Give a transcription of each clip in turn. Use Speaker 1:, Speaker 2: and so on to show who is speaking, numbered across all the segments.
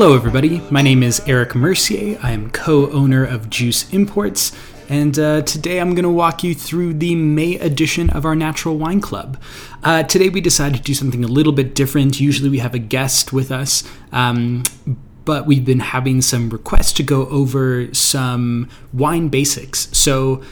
Speaker 1: Hello, everybody. My name is Eric Mercier. I am co owner of Juice Imports, and uh, today I'm going to walk you through the May edition of our Natural Wine Club. Uh, today we decided to do something a little bit different. Usually we have a guest with us. Um, but we've been having some requests to go over some wine basics. So,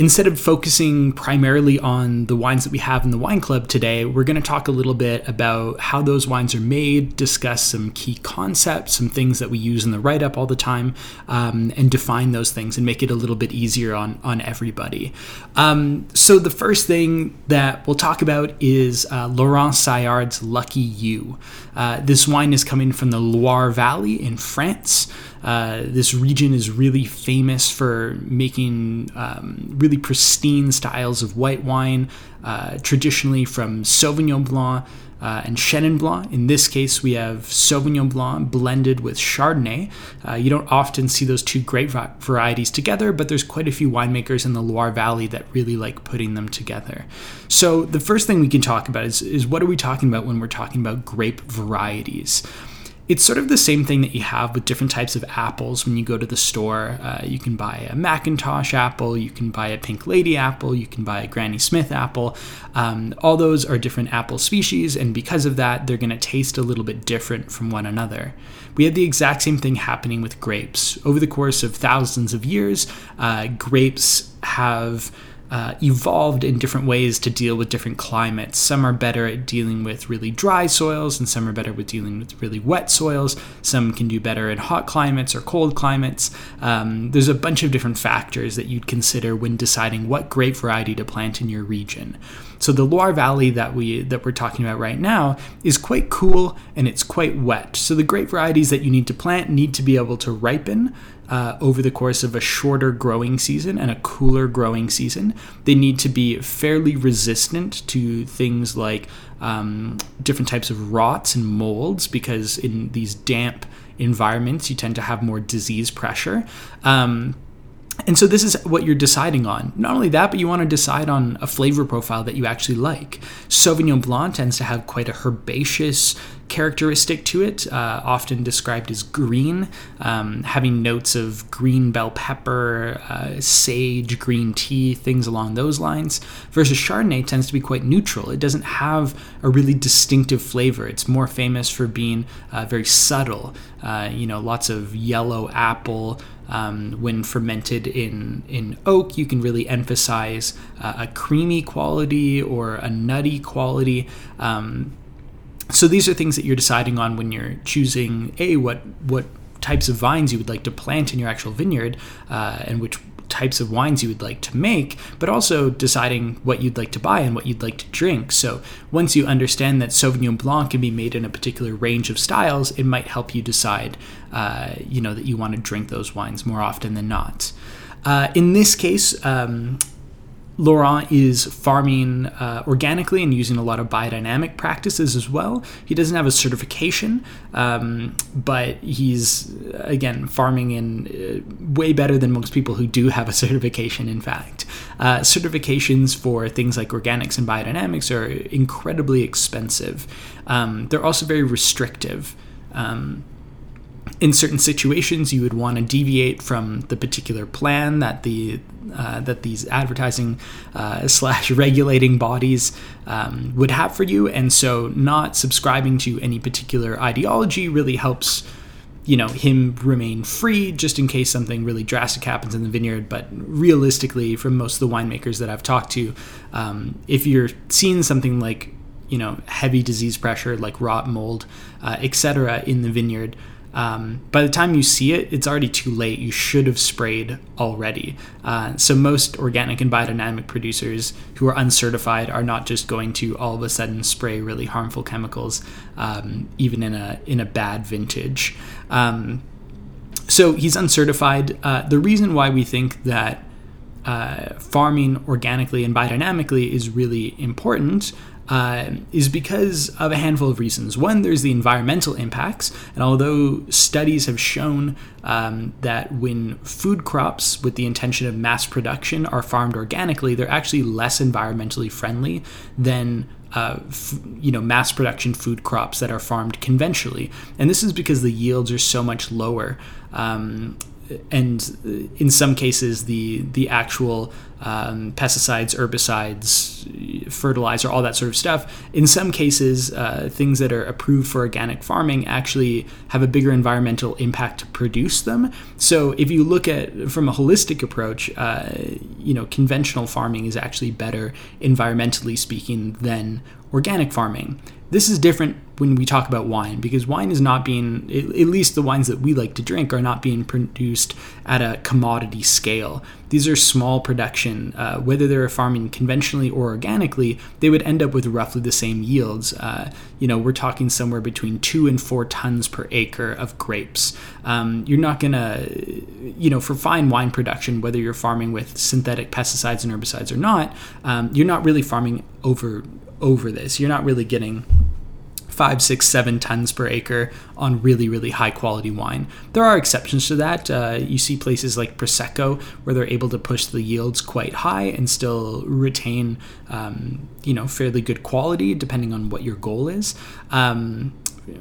Speaker 1: instead of focusing primarily on the wines that we have in the wine club today, we're going to talk a little bit about how those wines are made, discuss some key concepts, some things that we use in the write up all the time, um, and define those things and make it a little bit easier on, on everybody. Um, so, the first thing that we'll talk about is uh, Laurent Saillard's Lucky You. Uh, this wine is coming from the Loire Valley in France. Uh, this region is really famous for making um, really pristine styles of white wine, uh, traditionally from Sauvignon Blanc uh, and Chenin Blanc. In this case, we have Sauvignon Blanc blended with Chardonnay. Uh, you don't often see those two grape varieties together, but there's quite a few winemakers in the Loire Valley that really like putting them together. So, the first thing we can talk about is, is what are we talking about when we're talking about grape varieties? It's sort of the same thing that you have with different types of apples when you go to the store. Uh, you can buy a McIntosh apple, you can buy a Pink Lady apple, you can buy a Granny Smith apple. Um, all those are different apple species, and because of that, they're going to taste a little bit different from one another. We had the exact same thing happening with grapes. Over the course of thousands of years, uh, grapes have uh, evolved in different ways to deal with different climates. Some are better at dealing with really dry soils, and some are better with dealing with really wet soils. Some can do better in hot climates or cold climates. Um, there's a bunch of different factors that you'd consider when deciding what grape variety to plant in your region. So the Loire Valley that we that we're talking about right now is quite cool and it's quite wet. So the grape varieties that you need to plant need to be able to ripen uh, over the course of a shorter growing season and a cooler growing season. They need to be fairly resistant to things like um, different types of rots and molds because in these damp environments you tend to have more disease pressure. Um, and so this is what you're deciding on. Not only that, but you want to decide on a flavor profile that you actually like. Sauvignon Blanc tends to have quite a herbaceous characteristic to it, uh, often described as green, um, having notes of green bell pepper, uh, sage, green tea, things along those lines. Versus Chardonnay tends to be quite neutral. It doesn't have a really distinctive flavor. It's more famous for being uh, very subtle. Uh, you know, lots of yellow apple. Um, when fermented in, in oak, you can really emphasize uh, a creamy quality or a nutty quality. Um, so these are things that you're deciding on when you're choosing a what what types of vines you would like to plant in your actual vineyard uh, and which types of wines you would like to make, but also deciding what you'd like to buy and what you'd like to drink. So, once you understand that Sauvignon Blanc can be made in a particular range of styles, it might help you decide, uh, you know, that you want to drink those wines more often than not. Uh, in this case, um, Laurent is farming uh, organically and using a lot of biodynamic practices as well. He doesn't have a certification, um, but he's, again, farming in uh, way better than most people who do have a certification, in fact. Uh, certifications for things like organics and biodynamics are incredibly expensive. Um, they're also very restrictive. Um, in certain situations, you would want to deviate from the particular plan that the uh, that these advertising uh, slash regulating bodies um, would have for you, and so not subscribing to any particular ideology really helps you know him remain free just in case something really drastic happens in the vineyard. But realistically from most of the winemakers that i've talked to um, if you're seeing something like you know heavy disease pressure like rot mold uh, etc in the vineyard um, by the time you see it, it's already too late. You should have sprayed already. Uh, so, most organic and biodynamic producers who are uncertified are not just going to all of a sudden spray really harmful chemicals, um, even in a in a bad vintage. Um, so he's uncertified. Uh, the reason why we think that uh, farming organically and biodynamically is really important uh, is because of a handful of reasons. One, there's the environmental impacts, and although studies have shown um, that when food crops with the intention of mass production are farmed organically, they're actually less environmentally friendly than uh, f- you know mass production food crops that are farmed conventionally, and this is because the yields are so much lower. Um, and in some cases, the the actual um, pesticides, herbicides, fertilizer, all that sort of stuff. In some cases, uh, things that are approved for organic farming actually have a bigger environmental impact to produce them. So if you look at from a holistic approach, uh, you know, conventional farming is actually better environmentally speaking than organic farming. This is different when we talk about wine because wine is not being, at least the wines that we like to drink, are not being produced at a commodity scale. These are small production. Uh, whether they're farming conventionally or organically, they would end up with roughly the same yields. Uh, you know, we're talking somewhere between two and four tons per acre of grapes. Um, you're not gonna, you know, for fine wine production, whether you're farming with synthetic pesticides and herbicides or not, um, you're not really farming over over this. You're not really getting five, six, seven tons per acre on really, really high quality wine. There are exceptions to that. Uh, you see places like Prosecco where they're able to push the yields quite high and still retain, um, you know, fairly good quality depending on what your goal is, um,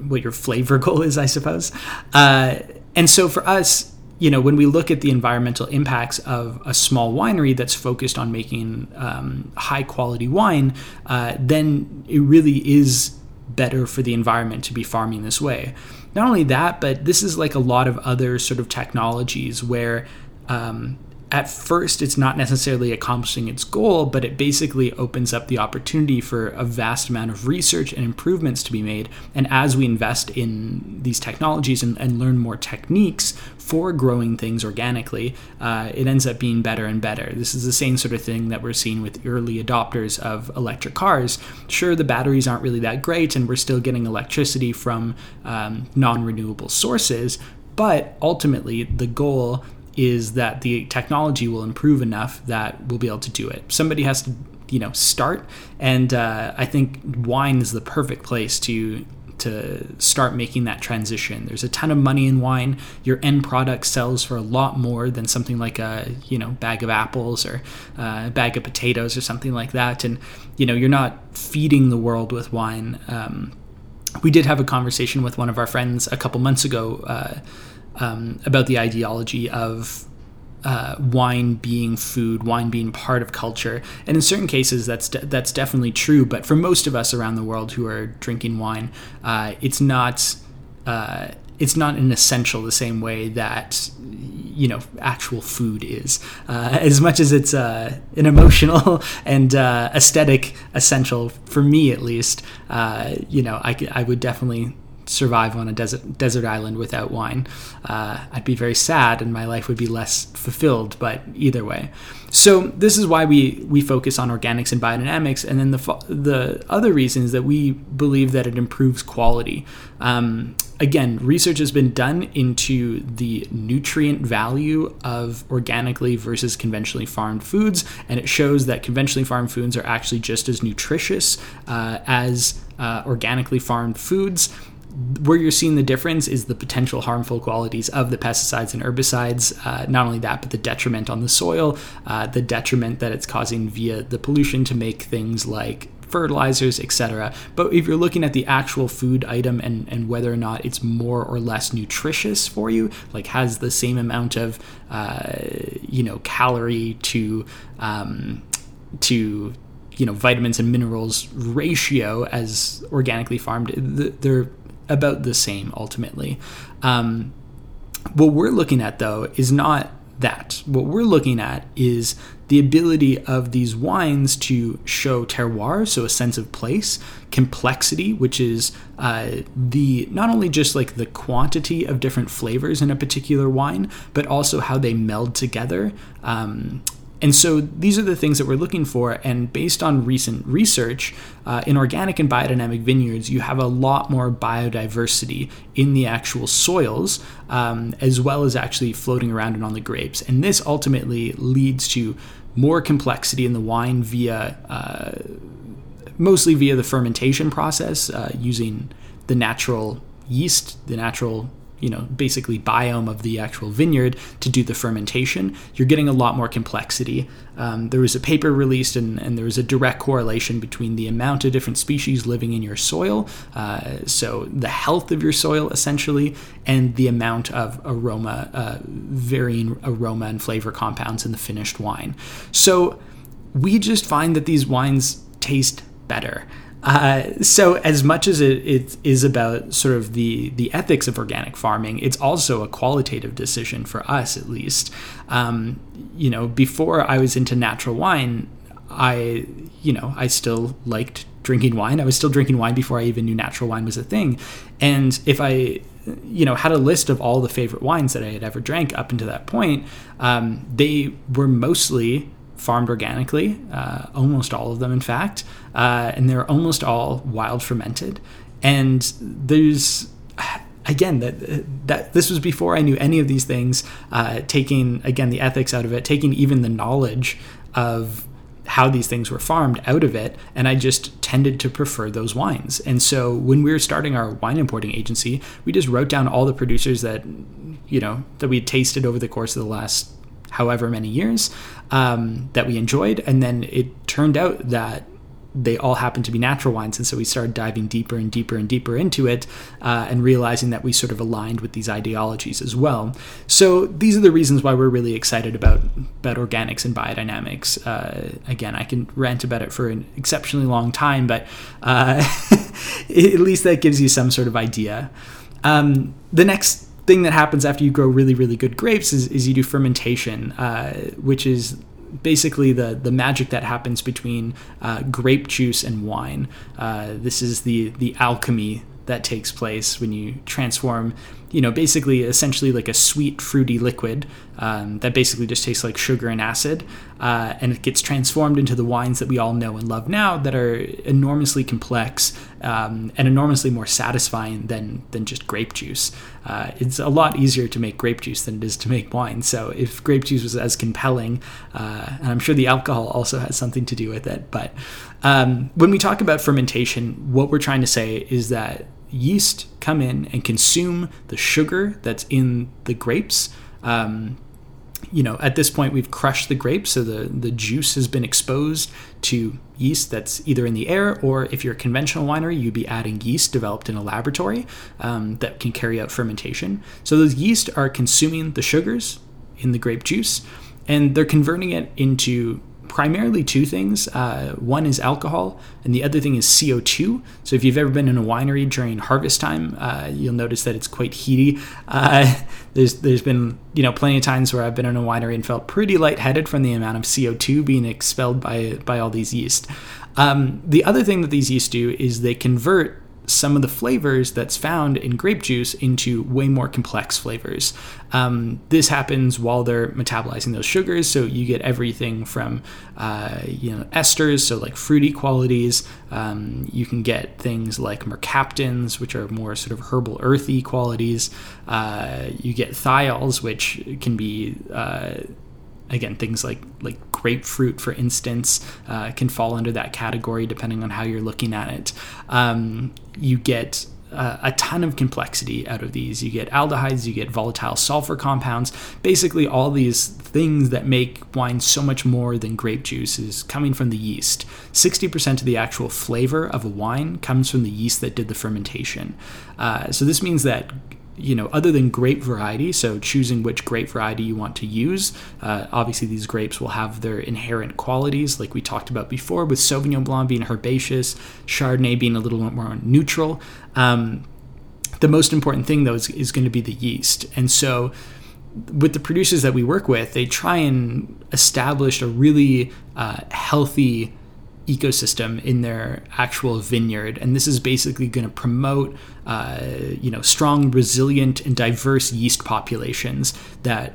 Speaker 1: what your flavor goal is, I suppose. Uh, and so for us, you know, when we look at the environmental impacts of a small winery that's focused on making um, high quality wine, uh, then it really is better for the environment to be farming this way. Not only that, but this is like a lot of other sort of technologies where um, at first it's not necessarily accomplishing its goal, but it basically opens up the opportunity for a vast amount of research and improvements to be made. And as we invest in these technologies and, and learn more techniques for growing things organically, uh, it ends up being better and better. This is the same sort of thing that we're seeing with early adopters of electric cars. Sure, the batteries aren't really that great, and we're still getting electricity from um, non renewable sources, but ultimately the goal is that the technology will improve enough that we'll be able to do it. Somebody has to, you know, start, and uh, I think wine is the perfect place to to start making that transition. There's a ton of money in wine. Your end product sells for a lot more than something like a you know bag of apples or uh, a bag of potatoes or something like that. And you know you're not feeding the world with wine. Um, we did have a conversation with one of our friends a couple months ago. Uh, um, about the ideology of uh, wine being food, wine being part of culture, and in certain cases that's de- that's definitely true. But for most of us around the world who are drinking wine, uh, it's not uh, it's not an essential the same way that you know actual food is. Uh, as much as it's uh, an emotional and uh, aesthetic essential for me, at least, you know, I, I would definitely survive on a desert desert island without wine. Uh, I'd be very sad, and my life would be less fulfilled. But either way, so this is why we we focus on organics and biodynamics, and then the the other reason is that we believe that it improves quality. Um, again, research has been done into the nutrient value of organically versus conventionally farmed foods, and it shows that conventionally farmed foods are actually just as nutritious uh, as uh, organically farmed foods where you're seeing the difference is the potential harmful qualities of the pesticides and herbicides. Uh, not only that, but the detriment on the soil, uh, the detriment that it's causing via the pollution to make things like fertilizers, etc. But if you're looking at the actual food item and, and whether or not it's more or less nutritious for you, like has the same amount of uh, you know calorie to um, to you know vitamins and minerals ratio as organically farmed, they're about the same ultimately. Um, what we're looking at though is not that. What we're looking at is the ability of these wines to show terroir, so a sense of place, complexity, which is uh, the not only just like the quantity of different flavors in a particular wine, but also how they meld together. Um, and so these are the things that we're looking for. And based on recent research, uh, in organic and biodynamic vineyards, you have a lot more biodiversity in the actual soils, um, as well as actually floating around and on the grapes. And this ultimately leads to more complexity in the wine via, uh, mostly via the fermentation process, uh, using the natural yeast, the natural you know, basically biome of the actual vineyard to do the fermentation, you're getting a lot more complexity. Um, there was a paper released, and, and, there was a direct correlation between the amount of different species living in your soil, uh, so the health of your soil essentially, and the amount of aroma, uh, varying aroma and flavor compounds in the finished wine. So we just find that these wines taste better. Uh, so as much as it, it is about sort of the the ethics of organic farming, it's also a qualitative decision for us, at least. Um, you know, before I was into natural wine, I you know I still liked drinking wine. I was still drinking wine before I even knew natural wine was a thing. And if I you know had a list of all the favorite wines that I had ever drank up until that point, um, they were mostly farmed organically, uh, almost all of them, in fact, uh, and they're almost all wild fermented. And there's again that that this was before I knew any of these things. Uh, taking again the ethics out of it, taking even the knowledge of how these things were farmed out of it, and I just tended to prefer those wines. And so when we were starting our wine importing agency, we just wrote down all the producers that you know that we had tasted over the course of the last however many years um, that we enjoyed. And then it turned out that they all happen to be natural wines. And so we started diving deeper and deeper and deeper into it uh, and realizing that we sort of aligned with these ideologies as well. So these are the reasons why we're really excited about, about organics and biodynamics. Uh, again, I can rant about it for an exceptionally long time, but uh, at least that gives you some sort of idea. Um, the next thing that happens after you grow really, really good grapes is, is you do fermentation, uh, which is basically the the magic that happens between uh, grape juice and wine. Uh, this is the the alchemy that takes place when you transform, you know, basically essentially like a sweet fruity liquid um, that basically just tastes like sugar and acid, uh, and it gets transformed into the wines that we all know and love now that are enormously complex um, and enormously more satisfying than than just grape juice. Uh, it's a lot easier to make grape juice than it is to make wine. So if grape juice was as compelling, uh, and I'm sure the alcohol also has something to do with it, but um, when we talk about fermentation, what we're trying to say is that yeast come in and consume the sugar that's in the grapes. Um, you know, at this point, we've crushed the grapes, so the, the juice has been exposed to yeast that's either in the air, or if you're a conventional winery, you'd be adding yeast developed in a laboratory um, that can carry out fermentation. So those yeast are consuming the sugars in the grape juice, and they're converting it into primarily two things. Uh, one is alcohol, and the other thing is CO2. So if you've ever been in a winery during harvest time, uh, you'll notice that it's quite heaty. Uh, there's there's been you know plenty of times where I've been in a winery and felt pretty lightheaded from the amount of CO2 being expelled by by all these yeast. Um, the other thing that these yeast do is they convert some of the flavors that's found in grape juice into way more complex flavors. Um, this happens while they're metabolizing those sugars, so you get everything from uh, you know esters, so like fruity qualities. Um, you can get things like mercaptans, which are more sort of herbal, earthy qualities. Uh, you get thiols, which can be uh, again things like like grapefruit for instance uh, can fall under that category depending on how you're looking at it um, you get uh, a ton of complexity out of these. You get aldehydes, you get volatile sulfur compounds. Basically, all these things that make wine so much more than grape juice is coming from the yeast. 60% of the actual flavor of a wine comes from the yeast that did the fermentation. Uh, so, this means that you know, other than grape variety, so choosing which grape variety you want to use, uh, obviously these grapes will have their inherent qualities, like we talked about before, with Sauvignon Blanc being herbaceous, Chardonnay being a little bit more neutral. Um, the most important thing, though, is, is going to be the yeast. And so, with the producers that we work with, they try and establish a really uh, healthy ecosystem in their actual vineyard. And this is basically going to promote uh, you know strong resilient and diverse yeast populations that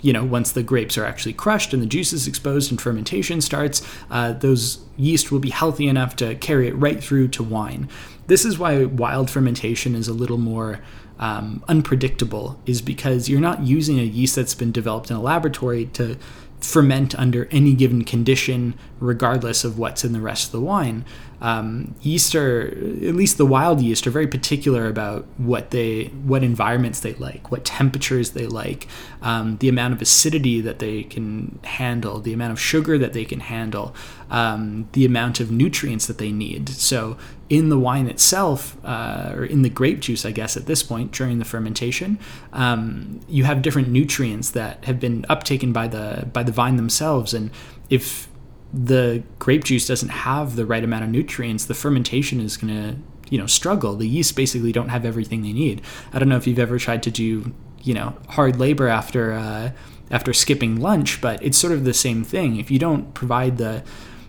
Speaker 1: you know once the grapes are actually crushed and the juice is exposed and fermentation starts uh, those yeast will be healthy enough to carry it right through to wine. This is why wild fermentation is a little more um, unpredictable is because you're not using a yeast that's been developed in a laboratory to ferment under any given condition, regardless of what's in the rest of the wine. Um, yeast are, at least the wild yeast, are very particular about what they, what environments they like, what temperatures they like, um, the amount of acidity that they can handle, the amount of sugar that they can handle, um, the amount of nutrients that they need. So in the wine itself, uh, or in the grape juice, I guess at this point during the fermentation, um, you have different nutrients that have been uptaken by the by the vine themselves, and if the grape juice doesn't have the right amount of nutrients, the fermentation is going to you know struggle. The yeast basically don't have everything they need. I don't know if you've ever tried to do you know hard labor after uh, after skipping lunch, but it's sort of the same thing. If you don't provide the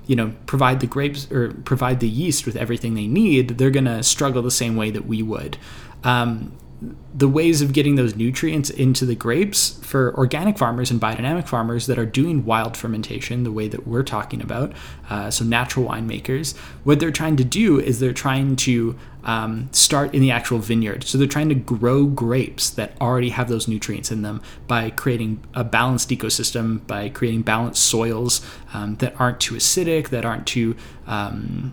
Speaker 1: you know provide the grapes or provide the yeast with everything they need, they're going to struggle the same way that we would. Um, the ways of getting those nutrients into the grapes for organic farmers and biodynamic farmers that are doing wild fermentation the way that we're talking about, uh, so natural winemakers, what they're trying to do is they're trying to um, start in the actual vineyard. So they're trying to grow grapes that already have those nutrients in them by creating a balanced ecosystem, by creating balanced soils um, that aren't too acidic, that aren't too um,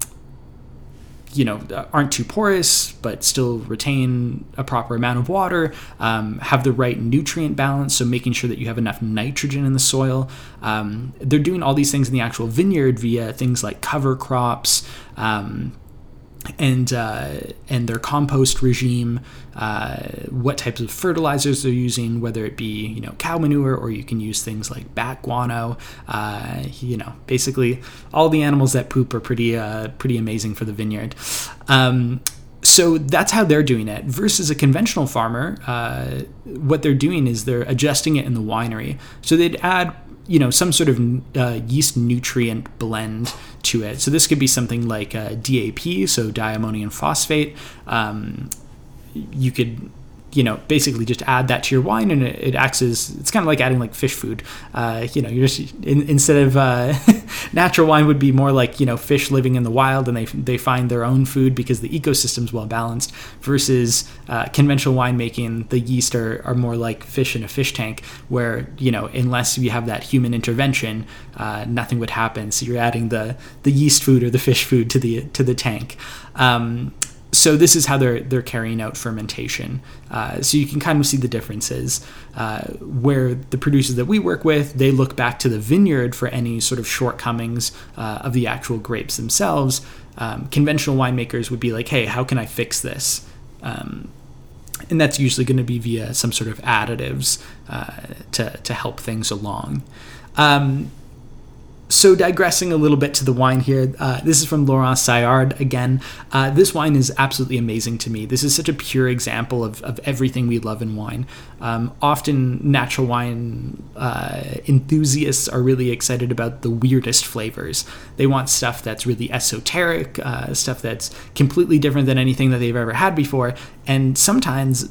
Speaker 1: you know aren't too porous but still retain a proper amount of water um, have the right nutrient balance so making sure that you have enough nitrogen in the soil. Um, they're doing all these things in the actual vineyard via things like cover crops um, and uh, and their compost regime, uh, what types of fertilizers they're using, whether it be you know cow manure or you can use things like bat guano. Uh, you know, basically all the animals that poop are pretty uh, pretty amazing for the vineyard. Um, so that's how they're doing it versus a conventional farmer uh, what they're doing is they're adjusting it in the winery so they'd add you know some sort of uh, yeast nutrient blend to it. So this could be something like uh, DAP, so diammonium phosphate. Um, you could you know basically just add that to your wine and it, it acts as it's kind of like adding like fish food. Uh, you know you're just in, instead of uh, natural wine would be more like you know fish living in the wild and they they find their own food because the ecosystem's well balanced versus uh, conventional winemaking the yeast are, are more like fish in a fish tank where you know unless you have that human intervention uh, nothing would happen. So you're adding the the yeast food or the fish food to the to the tank. Um, so this is how they're they're carrying out fermentation. Uh, so you can kind of see the differences. Uh, where the producers that we work with, they look back to the vineyard for any sort of shortcomings uh, of the actual grapes themselves. Um, conventional winemakers would be like, "Hey, how can I fix this?" Um, and that's usually going to be via some sort of additives uh, to to help things along. Um, so digressing a little bit to the wine here, uh, this is from Laurent Saillard again. Uh, this wine is absolutely amazing to me. This is such a pure example of, of everything we love in wine. Um, often natural wine uh, enthusiasts are really excited about the weirdest flavors. They want stuff that's really esoteric, uh, stuff that's completely different than anything that they've ever had before. And sometimes,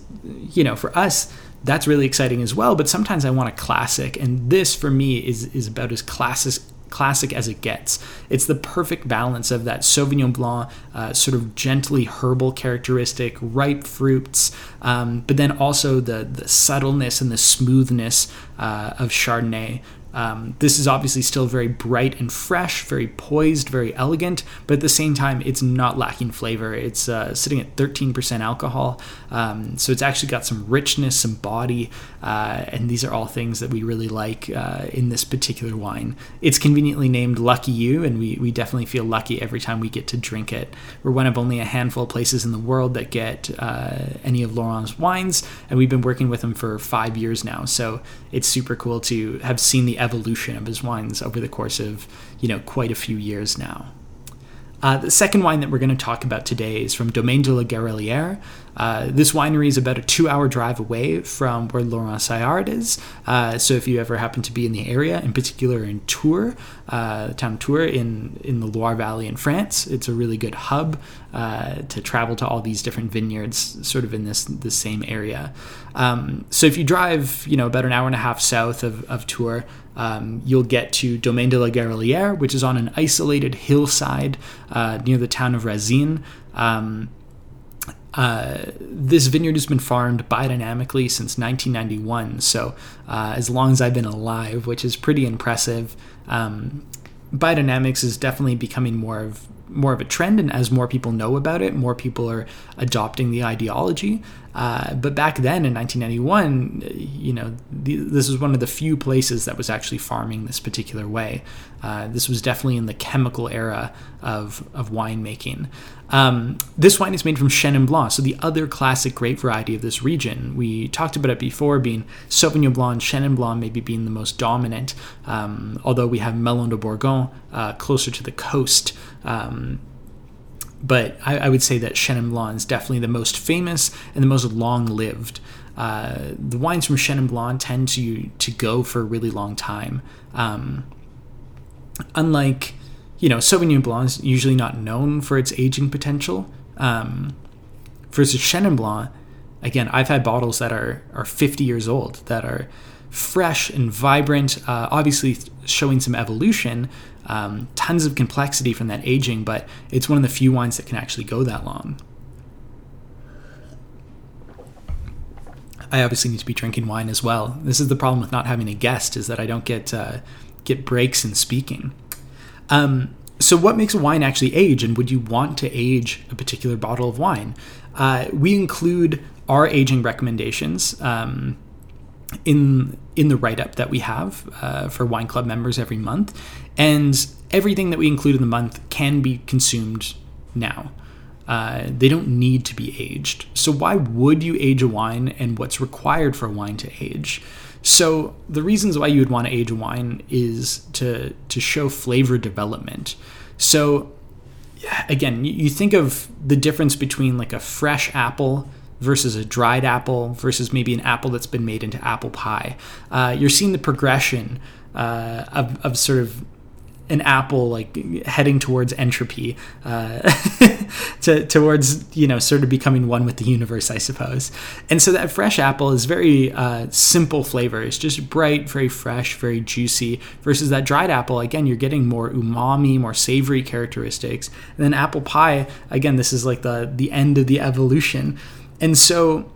Speaker 1: you know, for us, that's really exciting as well. But sometimes I want a classic, and this for me is is about as classic classic as it gets. It's the perfect balance of that Sauvignon Blanc, uh, sort of gently herbal characteristic, ripe fruits, um, but then also the the subtleness and the smoothness uh, of Chardonnay. Um, this is obviously still very bright and fresh, very poised, very elegant, but at the same time, it's not lacking flavor. It's uh, sitting at 13% alcohol, um, so it's actually got some richness, some body, uh, and these are all things that we really like uh, in this particular wine. It's conveniently named Lucky You, and we, we definitely feel lucky every time we get to drink it. We're one of only a handful of places in the world that get uh, any of Laurent's wines, and we've been working with him for five years now, so it's super cool to have seen the evolution of his wines over the course of you know quite a few years now. Uh, the second wine that we're going to talk about today is from Domaine de la Garrelière. Uh, this winery is about a two hour drive away from where Laurent Saillard is. Uh, so if you ever happen to be in the area, in particular in Tours, uh, town Tours in, in the Loire Valley in France, it's a really good hub uh, to travel to all these different vineyards sort of in this, this same area. Um, so if you drive, you know, about an hour and a half south of, of Tours, um, you'll get to Domaine de la Garrelière, which is on an isolated hillside uh, near the town of Razines. Um, uh, this vineyard has been farmed biodynamically since 1991, so uh, as long as I've been alive, which is pretty impressive. Um, biodynamics is definitely becoming more of more of a trend, and as more people know about it, more people are adopting the ideology. Uh, but back then in 1991, you know, this was one of the few places that was actually farming this particular way. Uh, this was definitely in the chemical era of, of winemaking. Um, this wine is made from Chenin Blanc, so the other classic grape variety of this region. We talked about it before, being Sauvignon Blanc Chenin Blanc maybe being the most dominant, um, although we have Melon de Bourgogne uh, closer to the coast. Um, but I, I, would say that Chenin Blanc is definitely the most famous and the most long lived. Uh, the wines from Chenin Blanc tend to to go for a really long time. Um, unlike, you know, Sauvignon Blanc is usually not known for its aging potential. Um, versus Chenin Blanc, again, I've had bottles that are are 50 years old that are fresh and vibrant, uh, obviously showing some evolution, um, tons of complexity from that aging, but it's one of the few wines that can actually go that long. I obviously need to be drinking wine as well. This is the problem with not having a guest is that I don't get uh, get breaks in speaking. Um, so, what makes a wine actually age, and would you want to age a particular bottle of wine? Uh, we include our aging recommendations. Um, in in the write up that we have uh, for wine club members every month, and everything that we include in the month can be consumed now. Uh, they don't need to be aged. So why would you age a wine, and what's required for a wine to age? So the reasons why you would want to age a wine is to to show flavor development. So again, you think of the difference between like a fresh apple versus a dried apple versus maybe an apple that's been made into apple pie. Uh, you're seeing the progression uh, of, of sort of an apple like heading towards entropy uh, to, towards you know sort of becoming one with the universe i suppose. And so that fresh apple is very uh, simple flavor. It's just bright very fresh very juicy versus that dried apple. Again you're getting more umami more savory characteristics. And then apple pie again this is like the the end of the evolution. And so,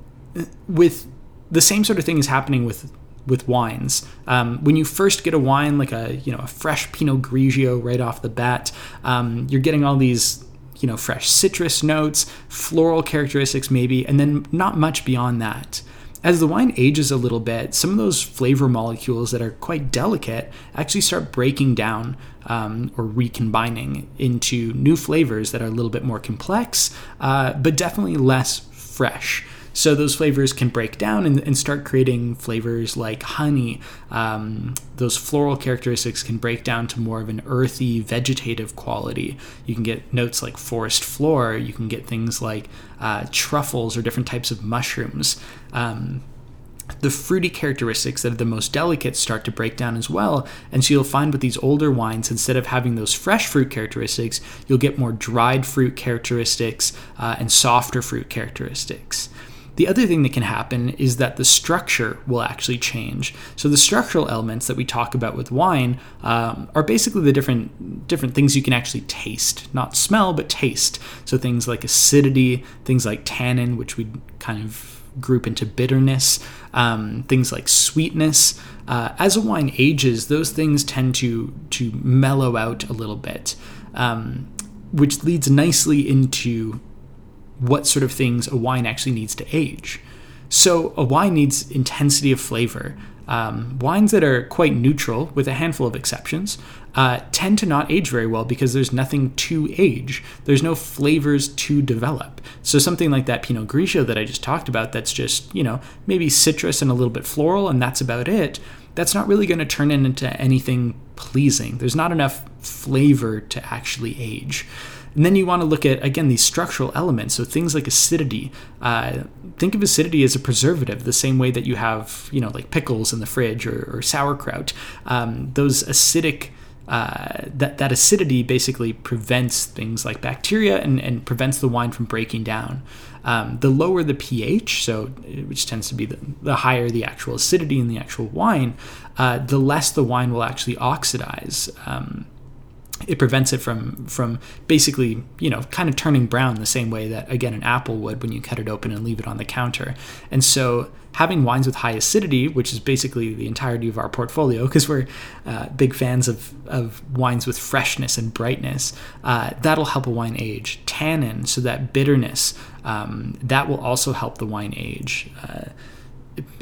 Speaker 1: with the same sort of thing is happening with with wines. Um, when you first get a wine like a you know a fresh Pinot Grigio right off the bat, um, you're getting all these you know fresh citrus notes, floral characteristics maybe, and then not much beyond that. As the wine ages a little bit, some of those flavor molecules that are quite delicate actually start breaking down um, or recombining into new flavors that are a little bit more complex, uh, but definitely less fresh. So those flavors can break down and, and start creating flavors like honey. Um, those floral characteristics can break down to more of an earthy, vegetative quality. You can get notes like forest floor. You can get things like uh, truffles or different types of mushrooms. Um, the fruity characteristics that are the most delicate start to break down as well. And so you'll find with these older wines, instead of having those fresh fruit characteristics, you'll get more dried fruit characteristics uh, and softer fruit characteristics. The other thing that can happen is that the structure will actually change. So the structural elements that we talk about with wine um, are basically the different different things you can actually taste, not smell, but taste. So things like acidity, things like tannin, which we kind of group into bitterness, um, things like sweetness. Uh, as a wine ages, those things tend to to mellow out a little bit, um, which leads nicely into what sort of things a wine actually needs to age. So a wine needs intensity of flavor. Um, wines that are quite neutral, with a handful of exceptions, uh, tend to not age very well because there's nothing to age. There's no flavors to develop. So something like that Pinot Grigio that I just talked about, that's just you know maybe citrus and a little bit floral, and that's about it. That's not really going to turn into anything pleasing. There's not enough flavor to actually age. And then you want to look at, again, these structural elements. So things like acidity. Uh, think of acidity as a preservative, the same way that you have, you know, like pickles in the fridge or, or sauerkraut. Um, those acidic. Uh, that that acidity basically prevents things like bacteria and, and prevents the wine from breaking down. Um, the lower the pH, so which tends to be the, the higher the actual acidity in the actual wine, uh, the less the wine will actually oxidize. Um, it prevents it from from basically you know kind of turning brown the same way that again an apple would when you cut it open and leave it on the counter. And so having wines with high acidity which is basically the entirety of our portfolio because we're uh, big fans of, of wines with freshness and brightness uh, that'll help a wine age. Tannin so that bitterness um, that will also help the wine age. Uh,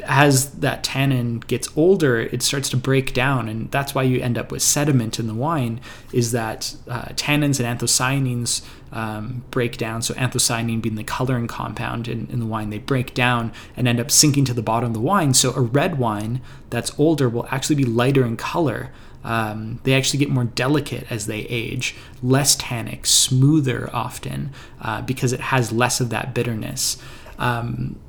Speaker 1: as that tannin gets older, it starts to break down, and that's why you end up with sediment in the wine. Is that uh, tannins and anthocyanins um, break down? So anthocyanin being the coloring compound in, in the wine, they break down and end up sinking to the bottom of the wine. So a red wine that's older will actually be lighter in color. Um, they actually get more delicate as they age, less tannic, smoother often, uh, because it has less of that bitterness. Um,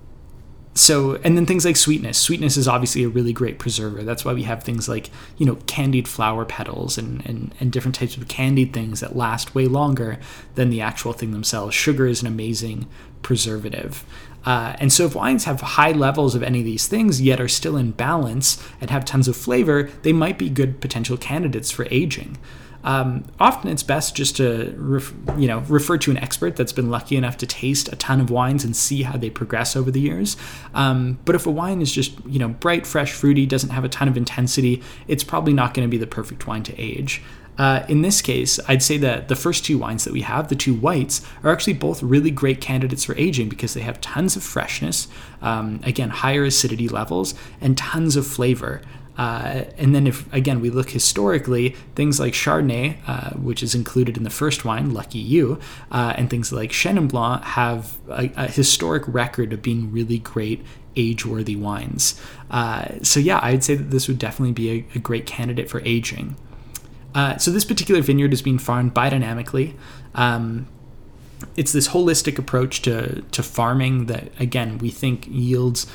Speaker 1: so and then things like sweetness. Sweetness is obviously a really great preserver. That's why we have things like you know candied flower petals and, and, and different types of candied things that last way longer than the actual thing themselves. Sugar is an amazing preservative. Uh, and so if wines have high levels of any of these things yet are still in balance and have tons of flavor they might be good potential candidates for aging um, often it's best just to ref, you know refer to an expert that's been lucky enough to taste a ton of wines and see how they progress over the years. Um, but if a wine is just you know bright, fresh, fruity, doesn't have a ton of intensity, it's probably not going to be the perfect wine to age. Uh, in this case, I'd say that the first two wines that we have, the two whites, are actually both really great candidates for aging because they have tons of freshness, um, again, higher acidity levels, and tons of flavor. Uh, and then, if again we look historically, things like Chardonnay, uh, which is included in the first wine, Lucky You, uh, and things like Chenin Blanc have a, a, historic record of being really great age-worthy wines. Uh, so yeah, I'd say that this would definitely be a, a great candidate for aging. Uh, so this particular vineyard is being farmed biodynamically. Um, it's this holistic approach to to farming that again we think yields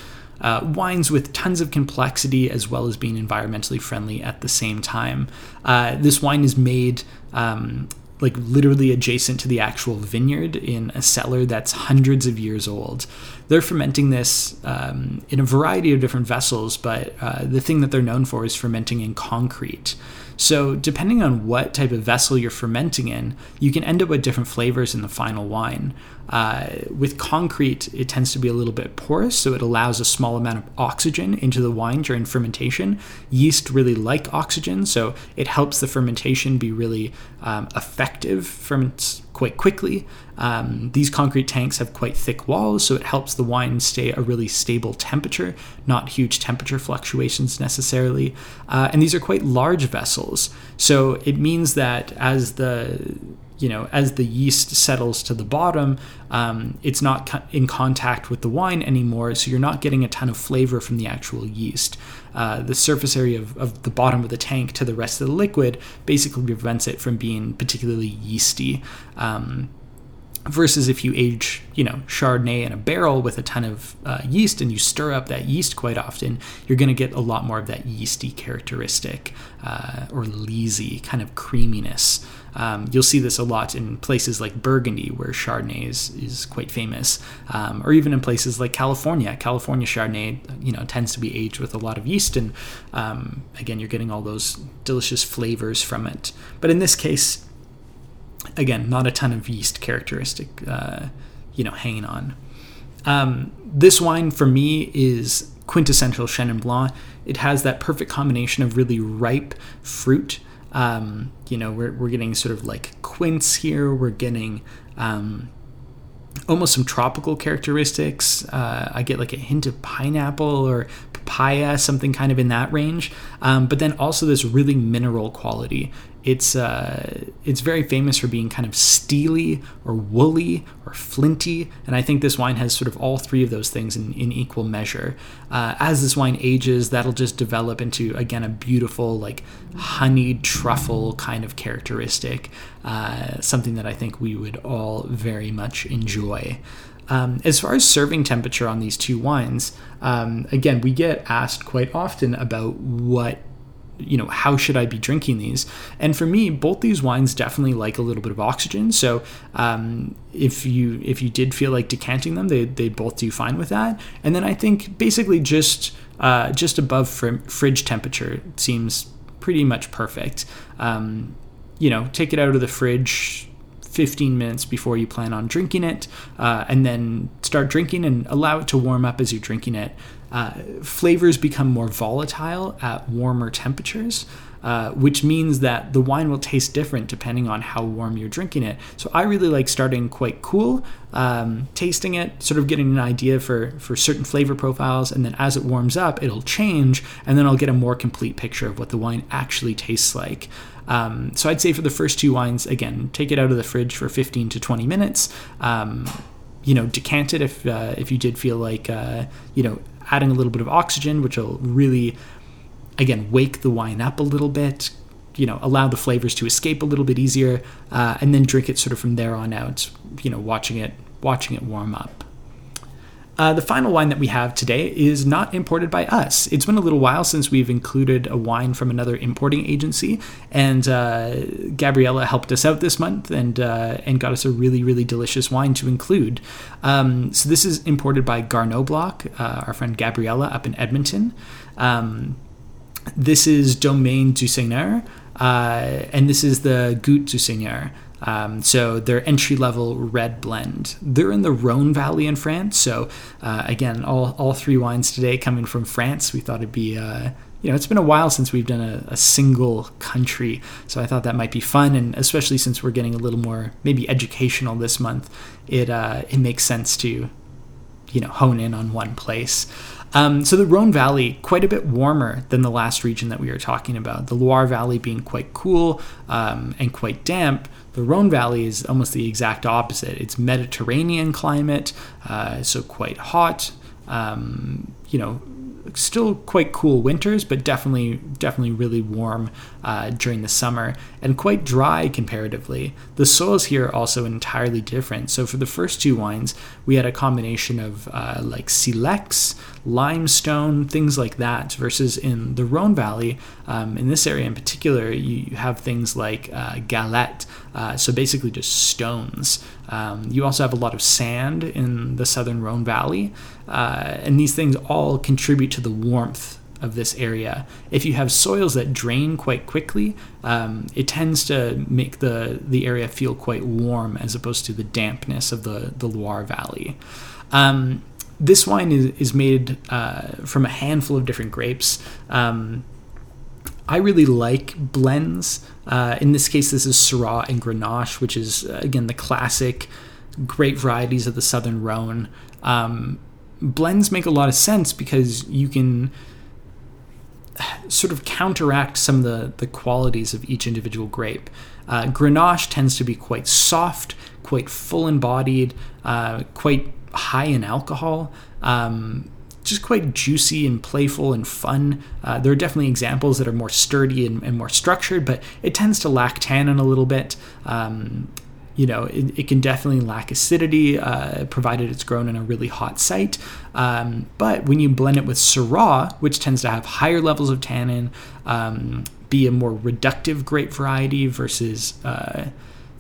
Speaker 1: uh, wines with tons of complexity as well as being environmentally friendly at the same time. Uh, this wine is made um, like literally adjacent to the actual vineyard in a cellar that's hundreds of years old. They're fermenting this um, in a variety of different vessels, but uh, the thing that they're known for is fermenting in concrete. So, depending on what type of vessel you're fermenting in, you can end up with different flavors in the final wine. Uh, with concrete, it tends to be a little bit porous, so it allows a small amount of oxygen into the wine during fermentation. Yeast really like oxygen, so it helps the fermentation be really um, effective, ferments quite quickly. Um, these concrete tanks have quite thick walls, so it helps the wine stay a really stable temperature, not huge temperature fluctuations necessarily. Uh, and these are quite large vessels, so it means that as the you know, as the yeast settles to the bottom, um, it's not in contact with the wine anymore, so you're not getting a ton of flavor from the actual yeast. Uh, the surface area of, of, the bottom of the tank to the rest of the liquid basically prevents it from being particularly yeasty. Um, versus if you age, you know, Chardonnay in a barrel with a ton of uh, yeast and you stir up that yeast quite often, you're going to get a lot more of that yeasty characteristic uh, or leesy kind of creaminess. Um, you'll see this a lot in places like Burgundy, where Chardonnay is, is quite famous, um, or even in places like California. California Chardonnay, you know, tends to be aged with a lot of yeast, and um, again, you're getting all those delicious flavors from it. But in this case, again, not a ton of yeast characteristic, uh, you know, hanging on. Um, this wine for me is quintessential Chenin Blanc. It has that perfect combination of really ripe fruit. Um, you know, we're, we're getting sort of like quince here. We're getting um, almost some tropical characteristics. Uh, I get like a hint of pineapple or papaya, something kind of in that range. Um, but then also this really mineral quality. It's uh, it's very famous for being kind of steely or woolly or flinty, and I think this wine has sort of all three of those things in, in equal measure. Uh, as this wine ages, that'll just develop into again a beautiful like honeyed truffle kind of characteristic, uh, something that I think we would all very much enjoy. Um, as far as serving temperature on these two wines, um, again, we get asked quite often about what you know how should i be drinking these? And for me both these wines definitely like a little bit of oxygen. So um, if you if you did feel like decanting them they, they both do fine with that. And then i think basically just uh, just above fr- fridge temperature seems pretty much perfect. Um, you know, take it out of the fridge 15 minutes before you plan on drinking it, uh, and then start drinking and allow it to warm up as you're drinking it. Uh, flavors become more volatile at warmer temperatures. Uh, which means that the wine will taste different depending on how warm you're drinking it. So I really like starting quite cool, um, tasting it, sort of getting an idea for for certain flavor profiles, and then as it warms up, it'll change, and then I'll get a more complete picture of what the wine actually tastes like. Um, so I'd say for the first two wines, again, take it out of the fridge for 15 to 20 minutes. Um, you know, decant it if uh, if you did feel like uh, you know adding a little bit of oxygen, which will really again wake the wine up a little bit you know allow the flavors to escape a little bit easier uh, and then drink it sort of from there on out you know watching it watching it warm up uh, the final wine that we have today is not imported by us. It's been a little while since we've included a wine from another importing agency, and uh, Gabriella helped us out this month and uh, and got us a really really delicious wine to include. Um, so this is imported by Garneau Block, uh, our friend Gabriella up in Edmonton. Um, this is Domaine du Seigneur, uh, and this is the Goutte du Seigneur. Um, so their entry level red blend. They're in the Rhone Valley in France. So uh, again, all, all three wines today coming from France. We thought it'd be, uh, you know, it's been a while since we've done a, a, single country. So I thought that might be fun. And especially since we're getting a little more maybe educational this month, it, uh, it makes sense to, you know, hone in on one place. Um, so the Rhone Valley, quite a bit warmer than the last region that we were talking about. The Loire Valley being quite cool um, and quite damp. The Rhone Valley is almost the exact opposite. It's Mediterranean climate, uh, so quite hot. Um, you know, still quite cool winters, but definitely definitely really warm uh, during the summer and quite dry comparatively. The soils here are also entirely different. So for the first two wines, we had a combination of uh, like silex, limestone, things like that, versus in the Rhone Valley, um, in this area in particular, you have things like uh, galette, uh, so basically just stones. Um, you also have a lot of sand in the southern Rhone Valley, uh, and these things all contribute to the warmth of this area. If you have soils that drain quite quickly, um, it tends to make the, the area feel quite warm as opposed to the dampness of the, the Loire Valley. Um, this wine is, is made uh, from a handful of different grapes. Um, I really like blends. Uh, in this case, this is Syrah and Grenache, which is, uh, again, the classic great varieties of the Southern Rhone. Um, blends make a lot of sense because you can sort of counteract some of the, the qualities of each individual grape. Uh, Grenache tends to be quite soft, quite full embodied, uh, quite high in alcohol. Um, just quite juicy and playful and fun. Uh, there are definitely examples that are more sturdy and, and, more structured, but it tends to lack tannin a little bit. Um, you know, it, it, can definitely lack acidity, uh, provided it's grown in a really hot site. Um, but when you blend it with Syrah, which tends to have higher levels of tannin, um, be a more reductive grape variety versus uh,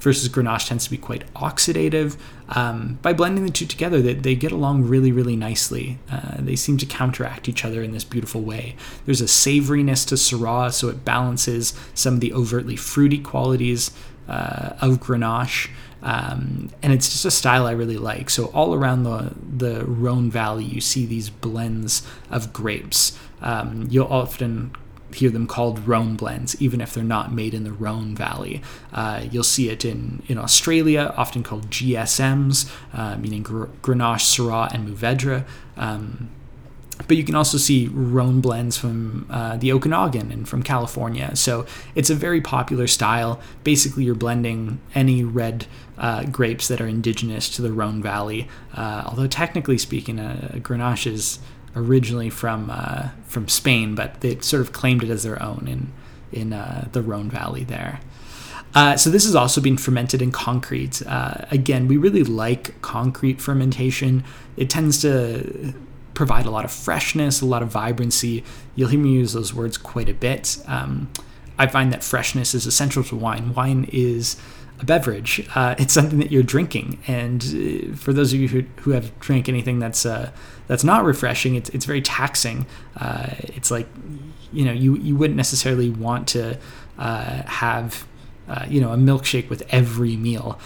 Speaker 1: versus Grenache tends to be quite oxidative. Um, by blending the two together, they, they get along really, really nicely. Uh, they seem to counteract each other in this beautiful way. There's a savoriness to Syrah, so it balances some of the overtly fruity qualities uh, of Grenache. Um, and it's just a style I really like. So all around the the Rhone Valley, you see these blends of grapes. Um, you'll often hear them called Rhone blends, even if they're not made in the Rhone Valley. Uh, you'll see it in, in Australia, often called GSMs, uh, meaning Grenache, Syrah, and Mourvedre. Um, but you can also see Rhone blends from uh, the Okanagan and from California. So it's a very popular style. Basically, you're blending any red uh, grapes that are indigenous to the Rhone Valley. Uh, although technically speaking, a, a Grenache is originally from uh, from Spain, but they sort of claimed it as their own in in uh, the Rhone Valley there. Uh, so this has also been fermented in concrete. Uh, again, we really like concrete fermentation. It tends to provide a lot of freshness, a lot of vibrancy. You'll hear me use those words quite a bit. Um, I find that freshness is essential to wine. Wine is a beverage. Uh, it's something that you're drinking, and uh, for those of you who, who have drank anything that's uh, that's not refreshing, it's it's very taxing. Uh, it's like you know you you wouldn't necessarily want to uh, have uh, you know a milkshake with every meal.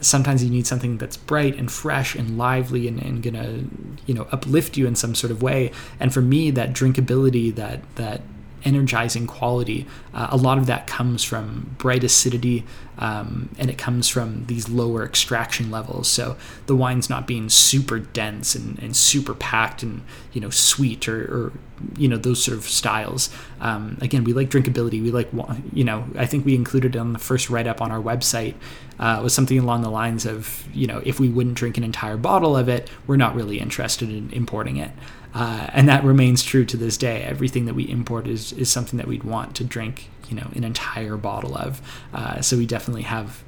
Speaker 1: Sometimes you need something that's bright and fresh and lively and, and gonna you know uplift you in some sort of way. And for me, that drinkability, that that energizing quality. Uh, a lot of that comes from bright acidity um, and it comes from these lower extraction levels. So the wine's not being super dense and, and super packed and you know sweet or, or you know those sort of styles. Um, again, we like drinkability. We like you know I think we included on the first write up on our website uh, was something along the lines of you know if we wouldn't drink an entire bottle of it, we're not really interested in importing it. Uh, and that remains true to this day. Everything that we import is, is something that we'd want to drink, you know, an entire bottle of. Uh, so we definitely have,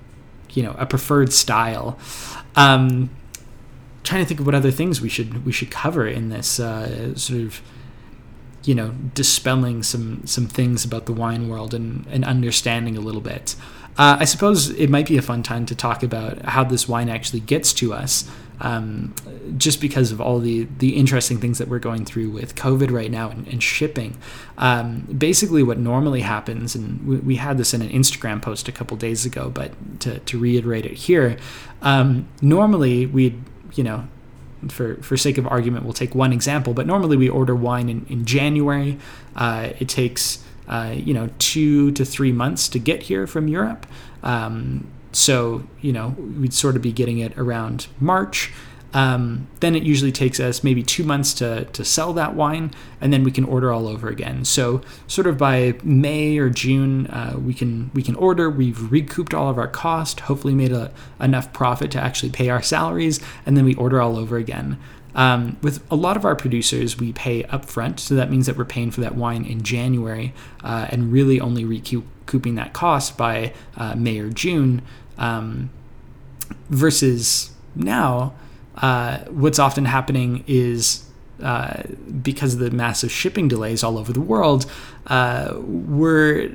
Speaker 1: you know, a preferred style. Um, trying to think of what other things we should we should cover in this uh, sort of, you know, dispelling some some things about the wine world and, and understanding a little bit. Uh, I suppose it might be a fun time to talk about how this wine actually gets to us um, just because of all the the interesting things that we're going through with COVID right now and, and shipping. Um, basically, what normally happens, and we, we, had this in an Instagram post a couple days ago, but to, to reiterate it here, um, normally we'd you know for for sake of argument, we'll take one example. But normally we order wine in, in January. Uh, it takes uh, you know two to three months to get here from Europe. Um, so, you know, we'd sort of be getting it around March. Um, then it usually takes us maybe two months to, to sell that wine, and then we can order all over again. So, sort of by May or June, uh, we can we can order. We've recouped all of our cost, hopefully made a, enough profit to actually pay our salaries, and then we order all over again. Um, with a lot of our producers, we pay upfront, so that means that we're paying for that wine in January uh, and really only recouping that cost by uh, May or June. Um, versus now, uh, what's often happening is uh, because of the massive shipping delays all over the world, uh, we're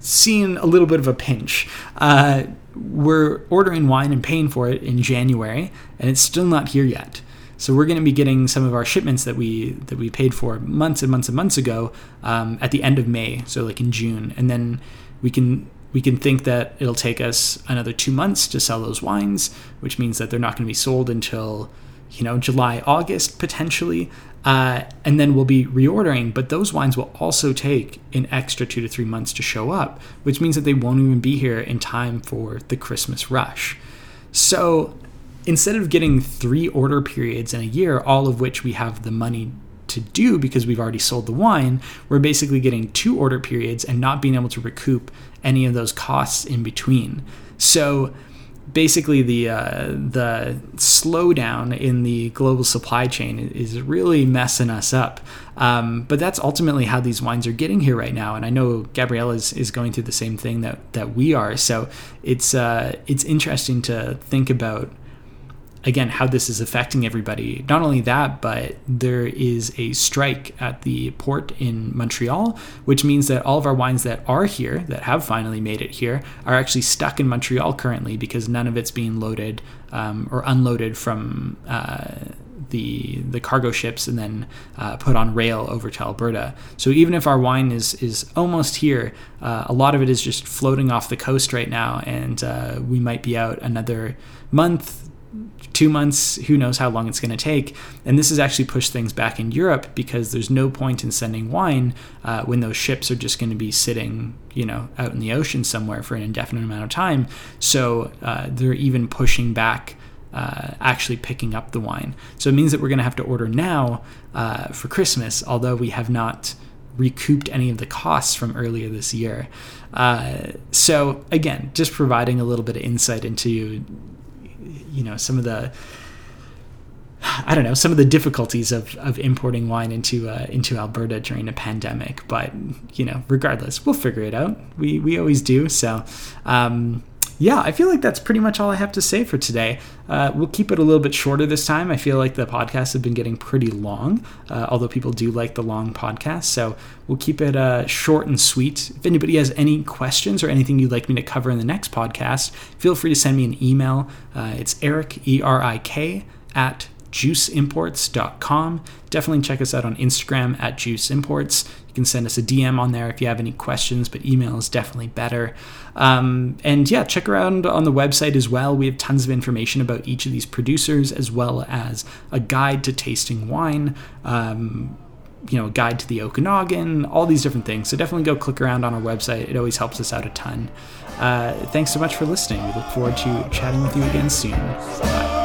Speaker 1: seeing a little bit of a pinch. Uh, we're ordering wine and paying for it in January, and it's still not here yet. So we're going to be getting some of our shipments that we that we paid for months and months and months ago um, at the end of May, so like in June, and then we can we can think that it'll take us another two months to sell those wines, which means that they're not going to be sold until, you know, July, August potentially. Uh, and then we'll be reordering, but those wines will also take an extra two to three months to show up, which means that they won't even be here in time for the Christmas rush. So instead of getting three order periods in a year, all of which we have the money to do because we've already sold the wine, we're basically getting two order periods and not being able to recoup any of those costs in between. So basically the uh, the slowdown in the global supply chain is really messing us up. Um, but that's ultimately how these wines are getting here right now, and I know Gabriella is, is going through the same thing that that we are. So it's uh, it's interesting to think about again how this is affecting everybody. Not only that, but there is a strike at the port in Montreal, which means that all of our wines that are here, that have finally made it here, are actually stuck in Montreal currently because none of it's being loaded um, or unloaded from. Uh, the the cargo ships and then uh, put on rail over to Alberta. So even if our wine is is almost here, uh, a lot of it is just floating off the coast right now, and uh, we might be out another month, two months, who knows how long it's going to take. And this has actually pushed things back in Europe because there's no point in sending wine uh, when those ships are just going to be sitting, you know, out in the ocean somewhere for an indefinite amount of time. So uh, they're even pushing back. Uh, actually picking up the wine. So it means that we're going to have to order now uh, for Christmas, although we have not recouped any of the costs from earlier this year. Uh, so again, just providing a little bit of insight into you know some of the I don't know some of the difficulties of, of importing wine into uh, into Alberta during a pandemic, but you know regardless, we'll figure it out. We we always do. So um, yeah, I feel like that's pretty much all I have to say for today. Uh, we'll keep it a little bit shorter this time. I feel like the podcasts have been getting pretty long, uh, although people do like the long podcasts. So we'll keep it uh, short and sweet. If anybody has any questions or anything you'd like me to cover in the next podcast, feel free to send me an email. Uh, it's Eric, E R I K, at juiceimports.com. Definitely check us out on Instagram at juiceimports. You can send us a DM on there if you have any questions, but email is definitely better. Um, and yeah, check around on the website as well. We have tons of information about each of these producers, as well as a guide to tasting wine. Um, you know, a guide to the Okanagan, all these different things. So definitely go click around on our website. It always helps us out a ton. Uh, thanks so much for listening. We look forward to chatting with you again soon. Bye.